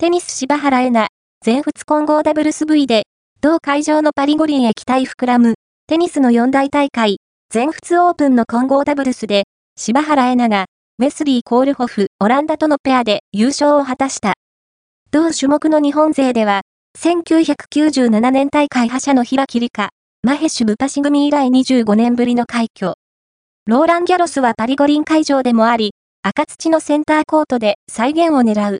テニス柴原恵那、全仏混合ダブルス V で、同会場のパリ五輪へ期待膨らむ、テニスの四大大会、全仏オープンの混合ダブルスで、柴原恵那が、ウェスリー・コールホフ、オランダとのペアで優勝を果たした。同種目の日本勢では、1997年大会覇者の平切理香、マヘシュ・ブパシ組以来25年ぶりの快挙。ローラン・ギャロスはパリ五輪会場でもあり、赤土のセンターコートで再現を狙う。